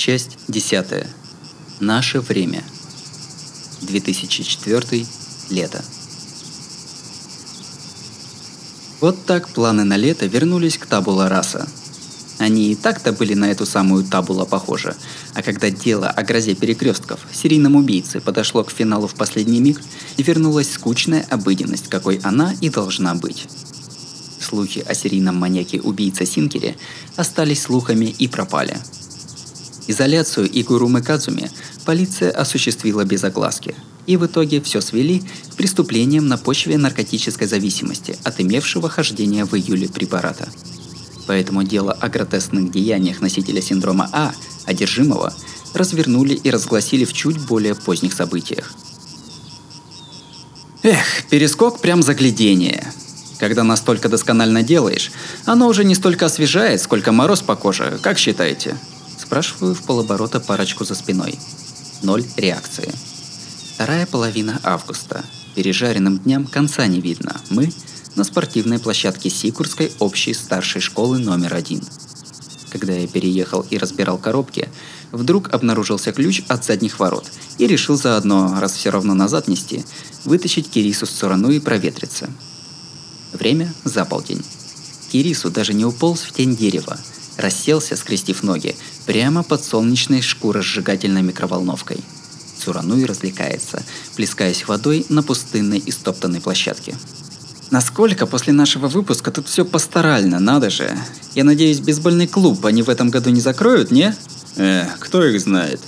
Часть 10. Наше время. 2004. Лето. Вот так планы на лето вернулись к табула раса. Они и так-то были на эту самую табула похожи. А когда дело о грозе перекрестков, серийном убийце, подошло к финалу в последний миг, вернулась скучная обыденность, какой она и должна быть. Слухи о серийном маньяке-убийце Синкере остались слухами и пропали. Изоляцию Игурумы Кадзуми полиция осуществила без огласки, и в итоге все свели к преступлениям на почве наркотической зависимости от имевшего хождения в июле препарата. Поэтому дело о гротескных деяниях носителя синдрома А, одержимого, развернули и разгласили в чуть более поздних событиях. Эх, перескок прям заглядение. Когда настолько досконально делаешь, оно уже не столько освежает, сколько мороз по коже, как считаете? Спрашиваю в полоборота парочку за спиной. Ноль реакции. Вторая половина августа. Пережаренным дням конца не видно. Мы на спортивной площадке Сикурской общей старшей школы номер один. Когда я переехал и разбирал коробки, вдруг обнаружился ключ от задних ворот и решил заодно, раз все равно назад нести, вытащить Кирису с сторону и проветриться. Время за полдень. Кирису даже не уполз в тень дерева, расселся, скрестив ноги, прямо под солнечной шкуросжигательной микроволновкой. Цурануи развлекается, плескаясь водой на пустынной и стоптанной площадке. Насколько после нашего выпуска тут все пасторально, надо же. Я надеюсь, бейсбольный клуб они в этом году не закроют, не? Э, кто их знает.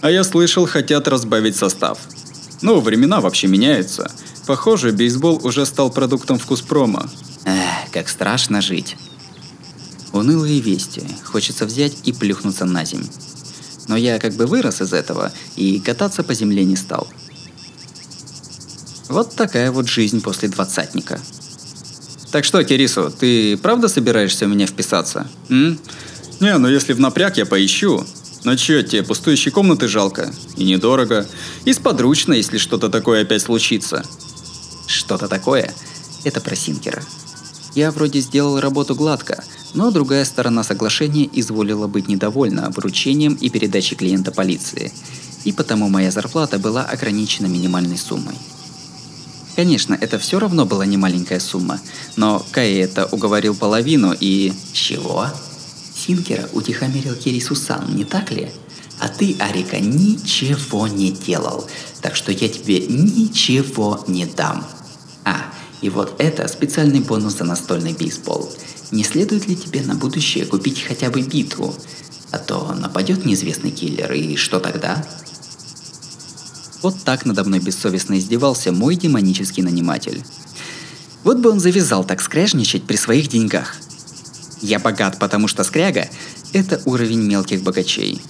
А я слышал, хотят разбавить состав. Ну, времена вообще меняются. Похоже, бейсбол уже стал продуктом вкуспрома. Эх, как страшно жить. Унылые вести. Хочется взять и плюхнуться на земь. Но я как бы вырос из этого и кататься по земле не стал. Вот такая вот жизнь после двадцатника. Так что, Кирису, ты правда собираешься у меня вписаться? М? Не, ну если в напряг я поищу. Но чё, тебе пустующие комнаты жалко? И недорого. И сподручно, если что-то такое опять случится. Что-то такое? Это про Синкера. Я вроде сделал работу гладко, но другая сторона соглашения изволила быть недовольна вручением и передачей клиента полиции. И потому моя зарплата была ограничена минимальной суммой. Конечно, это все равно была не маленькая сумма, но Кай это уговорил половину и... Чего? Синкера утихомирил Кирису-сан, не так ли? А ты, Арика, ничего не делал, так что я тебе ничего не дам. А, и вот это специальный бонус за настольный бейсбол. Не следует ли тебе на будущее купить хотя бы битву? А то нападет неизвестный киллер, и что тогда? Вот так надо мной бессовестно издевался мой демонический наниматель. Вот бы он завязал так скряжничать при своих деньгах. Я богат, потому что скряга – это уровень мелких богачей.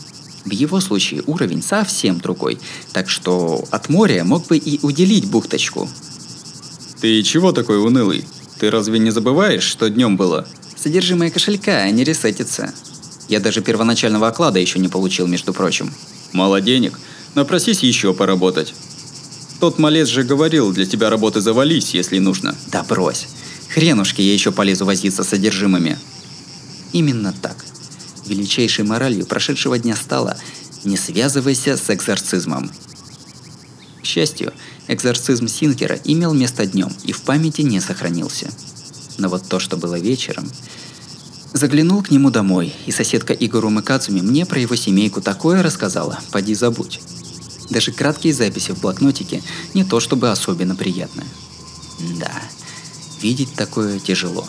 В его случае уровень совсем другой, так что от моря мог бы и уделить бухточку. Ты чего такой унылый? Ты разве не забываешь, что днем было? Содержимое кошелька не ресетится. Я даже первоначального оклада еще не получил, между прочим. Мало денег – Напросись еще поработать. Тот малец же говорил, для тебя работы завались, если нужно. Да брось. Хренушки я еще полезу возиться с содержимыми. Именно так. Величайшей моралью прошедшего дня стало «не связывайся с экзорцизмом». Счастью, экзорцизм Синкера имел место днем и в памяти не сохранился. Но вот то, что было вечером... Заглянул к нему домой, и соседка Игору Мыкацуми мне про его семейку такое рассказала, поди забудь. Даже краткие записи в блокнотике не то чтобы особенно приятные. Да, видеть такое тяжело.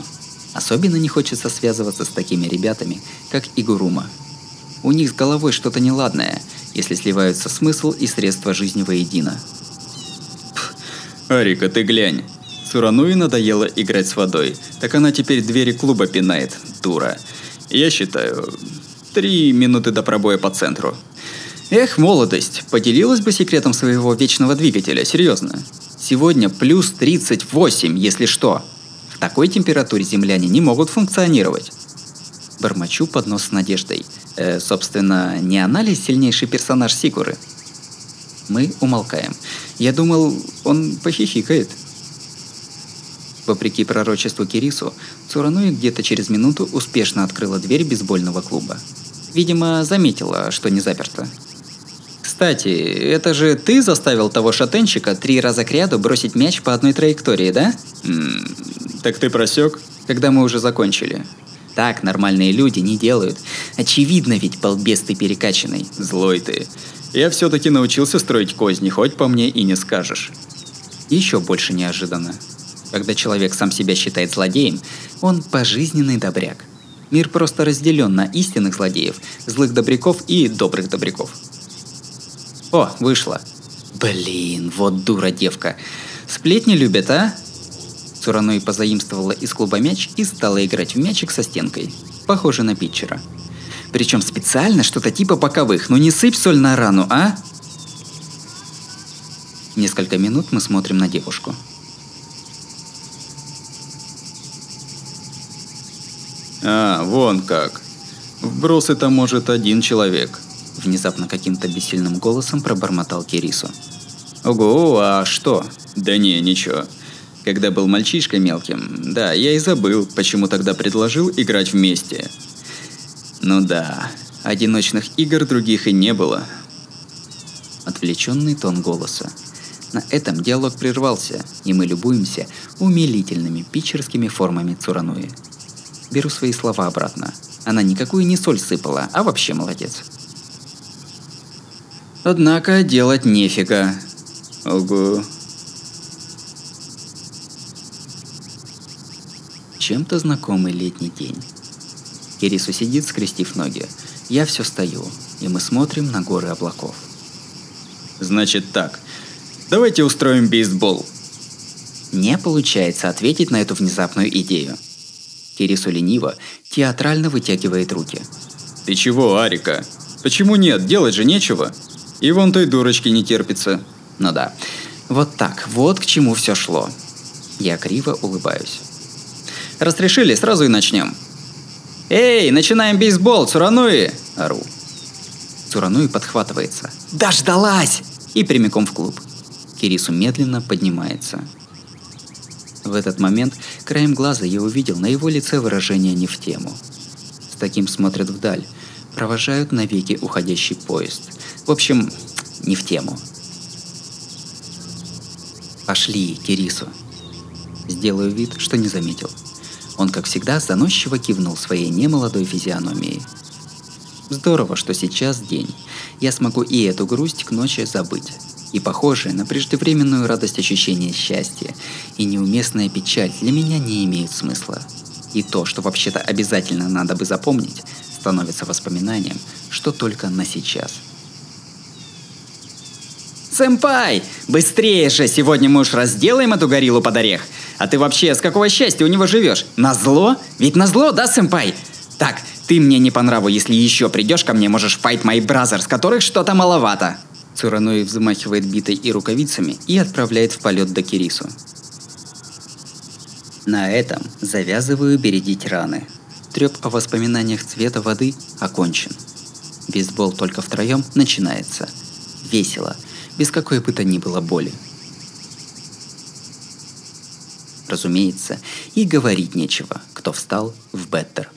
Особенно не хочется связываться с такими ребятами, как Игурума. У них с головой что-то неладное, если сливаются смысл и средства жизни воедино. Арика, ты глянь. Сурануи надоело играть с водой, так она теперь двери клуба пинает, дура. Я считаю, три минуты до пробоя по центру. Эх, молодость, поделилась бы секретом своего вечного двигателя, серьезно. Сегодня плюс 38, если что. В такой температуре земляне не могут функционировать. Бормочу под нос с надеждой. Э, собственно, не она ли сильнейший персонаж Сикуры? Мы умолкаем. Я думал, он похихикает. Вопреки пророчеству Кирису, Цурануи где-то через минуту успешно открыла дверь бейсбольного клуба. Видимо, заметила, что не заперто. Кстати, это же ты заставил того шатенщика три раза к ряду бросить мяч по одной траектории, да? М так ты просек? Когда мы уже закончили. Так нормальные люди не делают. Очевидно ведь, балбес ты перекачанный. Злой ты. Я все-таки научился строить козни, хоть по мне и не скажешь. Еще больше неожиданно. Когда человек сам себя считает злодеем, он пожизненный добряк. Мир просто разделен на истинных злодеев, злых добряков и добрых добряков. О, вышло. Блин, вот дура девка. Сплетни любят, а? Цураной позаимствовала из клуба мяч и стала играть в мячик со стенкой, похоже на питчера. Причем специально что-то типа боковых. Ну не сыпь соль на рану, а? Несколько минут мы смотрим на девушку. А, вон как. Вброс это может один человек. Внезапно каким-то бессильным голосом пробормотал Кирису. Ого, а что? Да не, ничего. Когда был мальчишкой мелким, да, я и забыл, почему тогда предложил играть вместе. Ну да, одиночных игр других и не было. Отвлеченный тон голоса. На этом диалог прервался, и мы любуемся умилительными питчерскими формами Цурануи. Беру свои слова обратно. Она никакую не соль сыпала, а вообще молодец. Однако делать нефига. Ого. Чем-то знакомый летний день. Кирису сидит, скрестив ноги. Я все стою, и мы смотрим на горы облаков. Значит так, давайте устроим бейсбол. Не получается ответить на эту внезапную идею. Кирису лениво, театрально вытягивает руки. Ты чего, Арика? Почему нет? Делать же нечего. И вон той дурочки не терпится. Ну да. Вот так, вот к чему все шло. Я криво улыбаюсь. Разрешили, сразу и начнем. «Эй, начинаем бейсбол, Цурануи!» – ору. Цурануи подхватывается. «Дождалась!» И прямиком в клуб. Кирису медленно поднимается. В этот момент краем глаза я увидел на его лице выражение не в тему. С таким смотрят вдаль, провожают навеки уходящий поезд. В общем, не в тему. Пошли, Кирису. Сделаю вид, что не заметил. Он, как всегда, заносчиво кивнул своей немолодой физиономией. Здорово, что сейчас день. Я смогу и эту грусть к ночи забыть. И похожее на преждевременную радость ощущения счастья и неуместная печаль для меня не имеют смысла. И то, что вообще-то обязательно надо бы запомнить, становится воспоминанием, что только на сейчас. Сэмпай, быстрее же, сегодня мы уж разделаем эту гориллу под орех – а ты вообще с какого счастья у него живешь? На зло? Ведь на зло, да, сэмпай? Так, ты мне не по нраву, если еще придешь ко мне, можешь fight my brothers, которых что-то маловато. Цураной взмахивает битой и рукавицами и отправляет в полет до Кирису. На этом завязываю бередить раны. Треп о воспоминаниях цвета воды окончен. Бейсбол только втроем начинается. Весело, без какой бы то ни было боли разумеется, и говорить нечего, кто встал в Better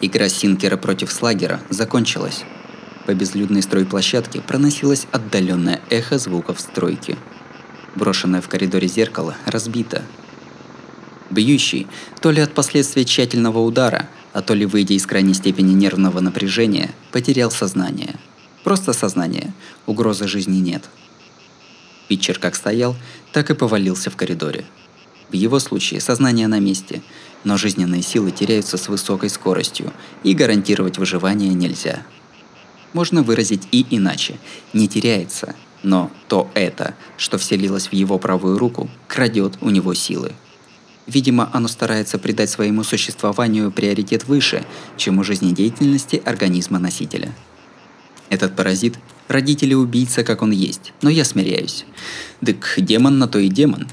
Игра Синкера против Слагера закончилась. По безлюдной стройплощадке проносилось отдаленное эхо звуков стройки. Брошенное в коридоре зеркало разбито. Бьющий, то ли от последствий тщательного удара, а то ли выйдя из крайней степени нервного напряжения, потерял сознание. Просто сознание, угрозы жизни нет. Питчер как стоял, так и повалился в коридоре. В его случае сознание на месте, но жизненные силы теряются с высокой скоростью, и гарантировать выживание нельзя. Можно выразить и иначе. Не теряется, но то это, что вселилось в его правую руку, крадет у него силы. Видимо, оно старается придать своему существованию приоритет выше, чем у жизнедеятельности организма носителя. Этот паразит – родители убийца, как он есть, но я смиряюсь. Дык, демон на то и демон.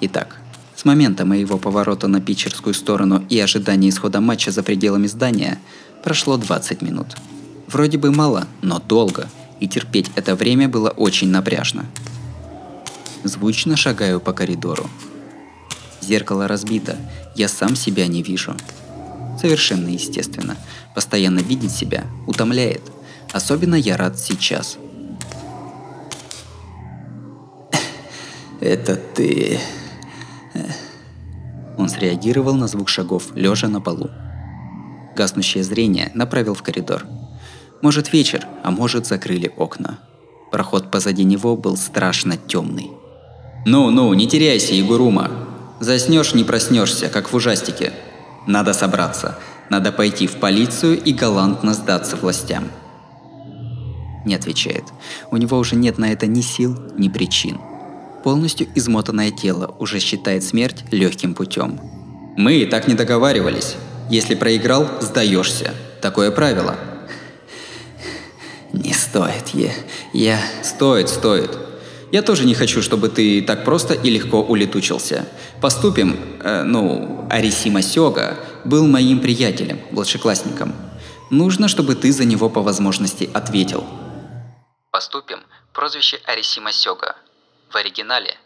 Итак, с момента моего поворота на питчерскую сторону и ожидания исхода матча за пределами здания прошло 20 минут. Вроде бы мало, но долго, и терпеть это время было очень напряжно. Звучно шагаю по коридору. Зеркало разбито, я сам себя не вижу. Совершенно естественно. Постоянно видеть себя утомляет. Особенно я рад сейчас. Это ты. Он среагировал на звук шагов, лежа на полу. Гаснущее зрение направил в коридор. Может вечер, а может закрыли окна. Проход позади него был страшно темный. «Ну-ну, не теряйся, Егурума. Заснешь, не проснешься, как в ужастике. Надо собраться. Надо пойти в полицию и галантно сдаться властям». Не отвечает. У него уже нет на это ни сил, ни причин. Полностью измотанное тело уже считает смерть легким путем. Мы и так не договаривались. Если проиграл, сдаешься. Такое правило. Не стоит, я... я... Стоит, стоит. Я тоже не хочу, чтобы ты так просто и легко улетучился. Поступим, э, ну, Арисима Сёга был моим приятелем, младшеклассником. Нужно, чтобы ты за него по возможности ответил. Поступим, прозвище Арисима Сёга, в оригинале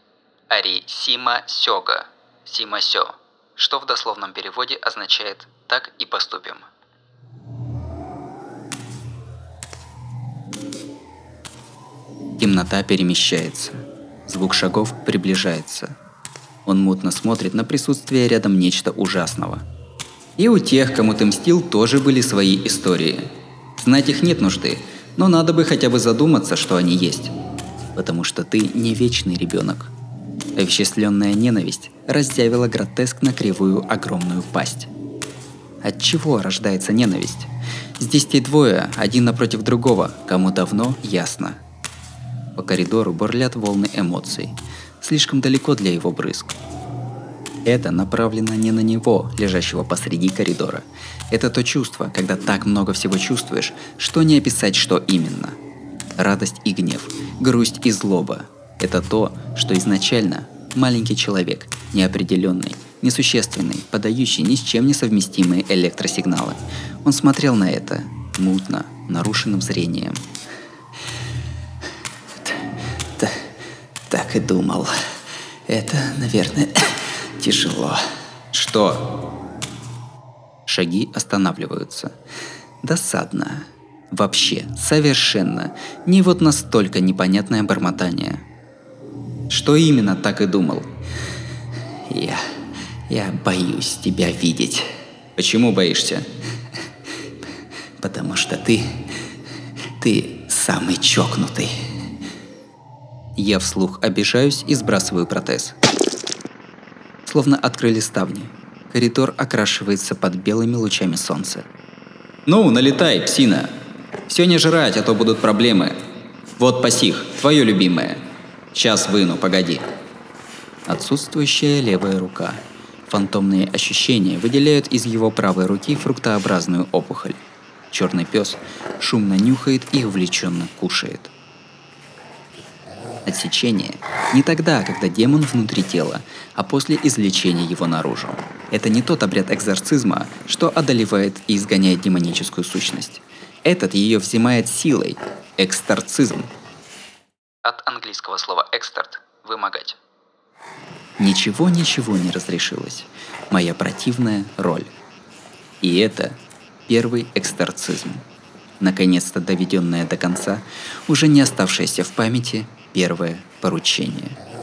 Ари Сима Сёга, Сима Сё, что в дословном переводе означает «так и поступим». Темнота перемещается. Звук шагов приближается. Он мутно смотрит на присутствие рядом нечто ужасного. И у тех, кому ты мстил, тоже были свои истории. Знать их нет нужды, но надо бы хотя бы задуматься, что они есть потому что ты не вечный ребенок. Овеществленная ненависть раздявила гротескно кривую огромную пасть. От чего рождается ненависть? Здесь те двое, один напротив другого, кому давно ясно. По коридору бурлят волны эмоций, слишком далеко для его брызг. Это направлено не на него, лежащего посреди коридора. Это то чувство, когда так много всего чувствуешь, что не описать, что именно – радость и гнев, грусть и злоба. Это то, что изначально маленький человек, неопределенный, несущественный, подающий ни с чем не совместимые электросигналы. Он смотрел на это, мутно, нарушенным зрением. Так и думал. Это, наверное, тяжело. Что? Шаги останавливаются. Досадно. Вообще, совершенно. Не вот настолько непонятное бормотание. Что именно так и думал? Я... я боюсь тебя видеть. Почему боишься? Потому что ты... ты самый чокнутый. Я вслух обижаюсь и сбрасываю протез. Словно открыли ставни. Коридор окрашивается под белыми лучами солнца. «Ну, налетай, псина!» Все не жрать, а то будут проблемы. Вот пасих, твое любимое. Сейчас выну, погоди. Отсутствующая левая рука. Фантомные ощущения выделяют из его правой руки фруктообразную опухоль. Черный пес шумно нюхает и увлеченно кушает. Отсечение не тогда, когда демон внутри тела, а после извлечения его наружу. Это не тот обряд экзорцизма, что одолевает и изгоняет демоническую сущность. Этот ее взимает силой. Эксторцизм. От английского слова «эксторт» – «вымогать». Ничего-ничего не разрешилось. Моя противная роль. И это первый эксторцизм. Наконец-то доведенное до конца, уже не оставшееся в памяти первое поручение –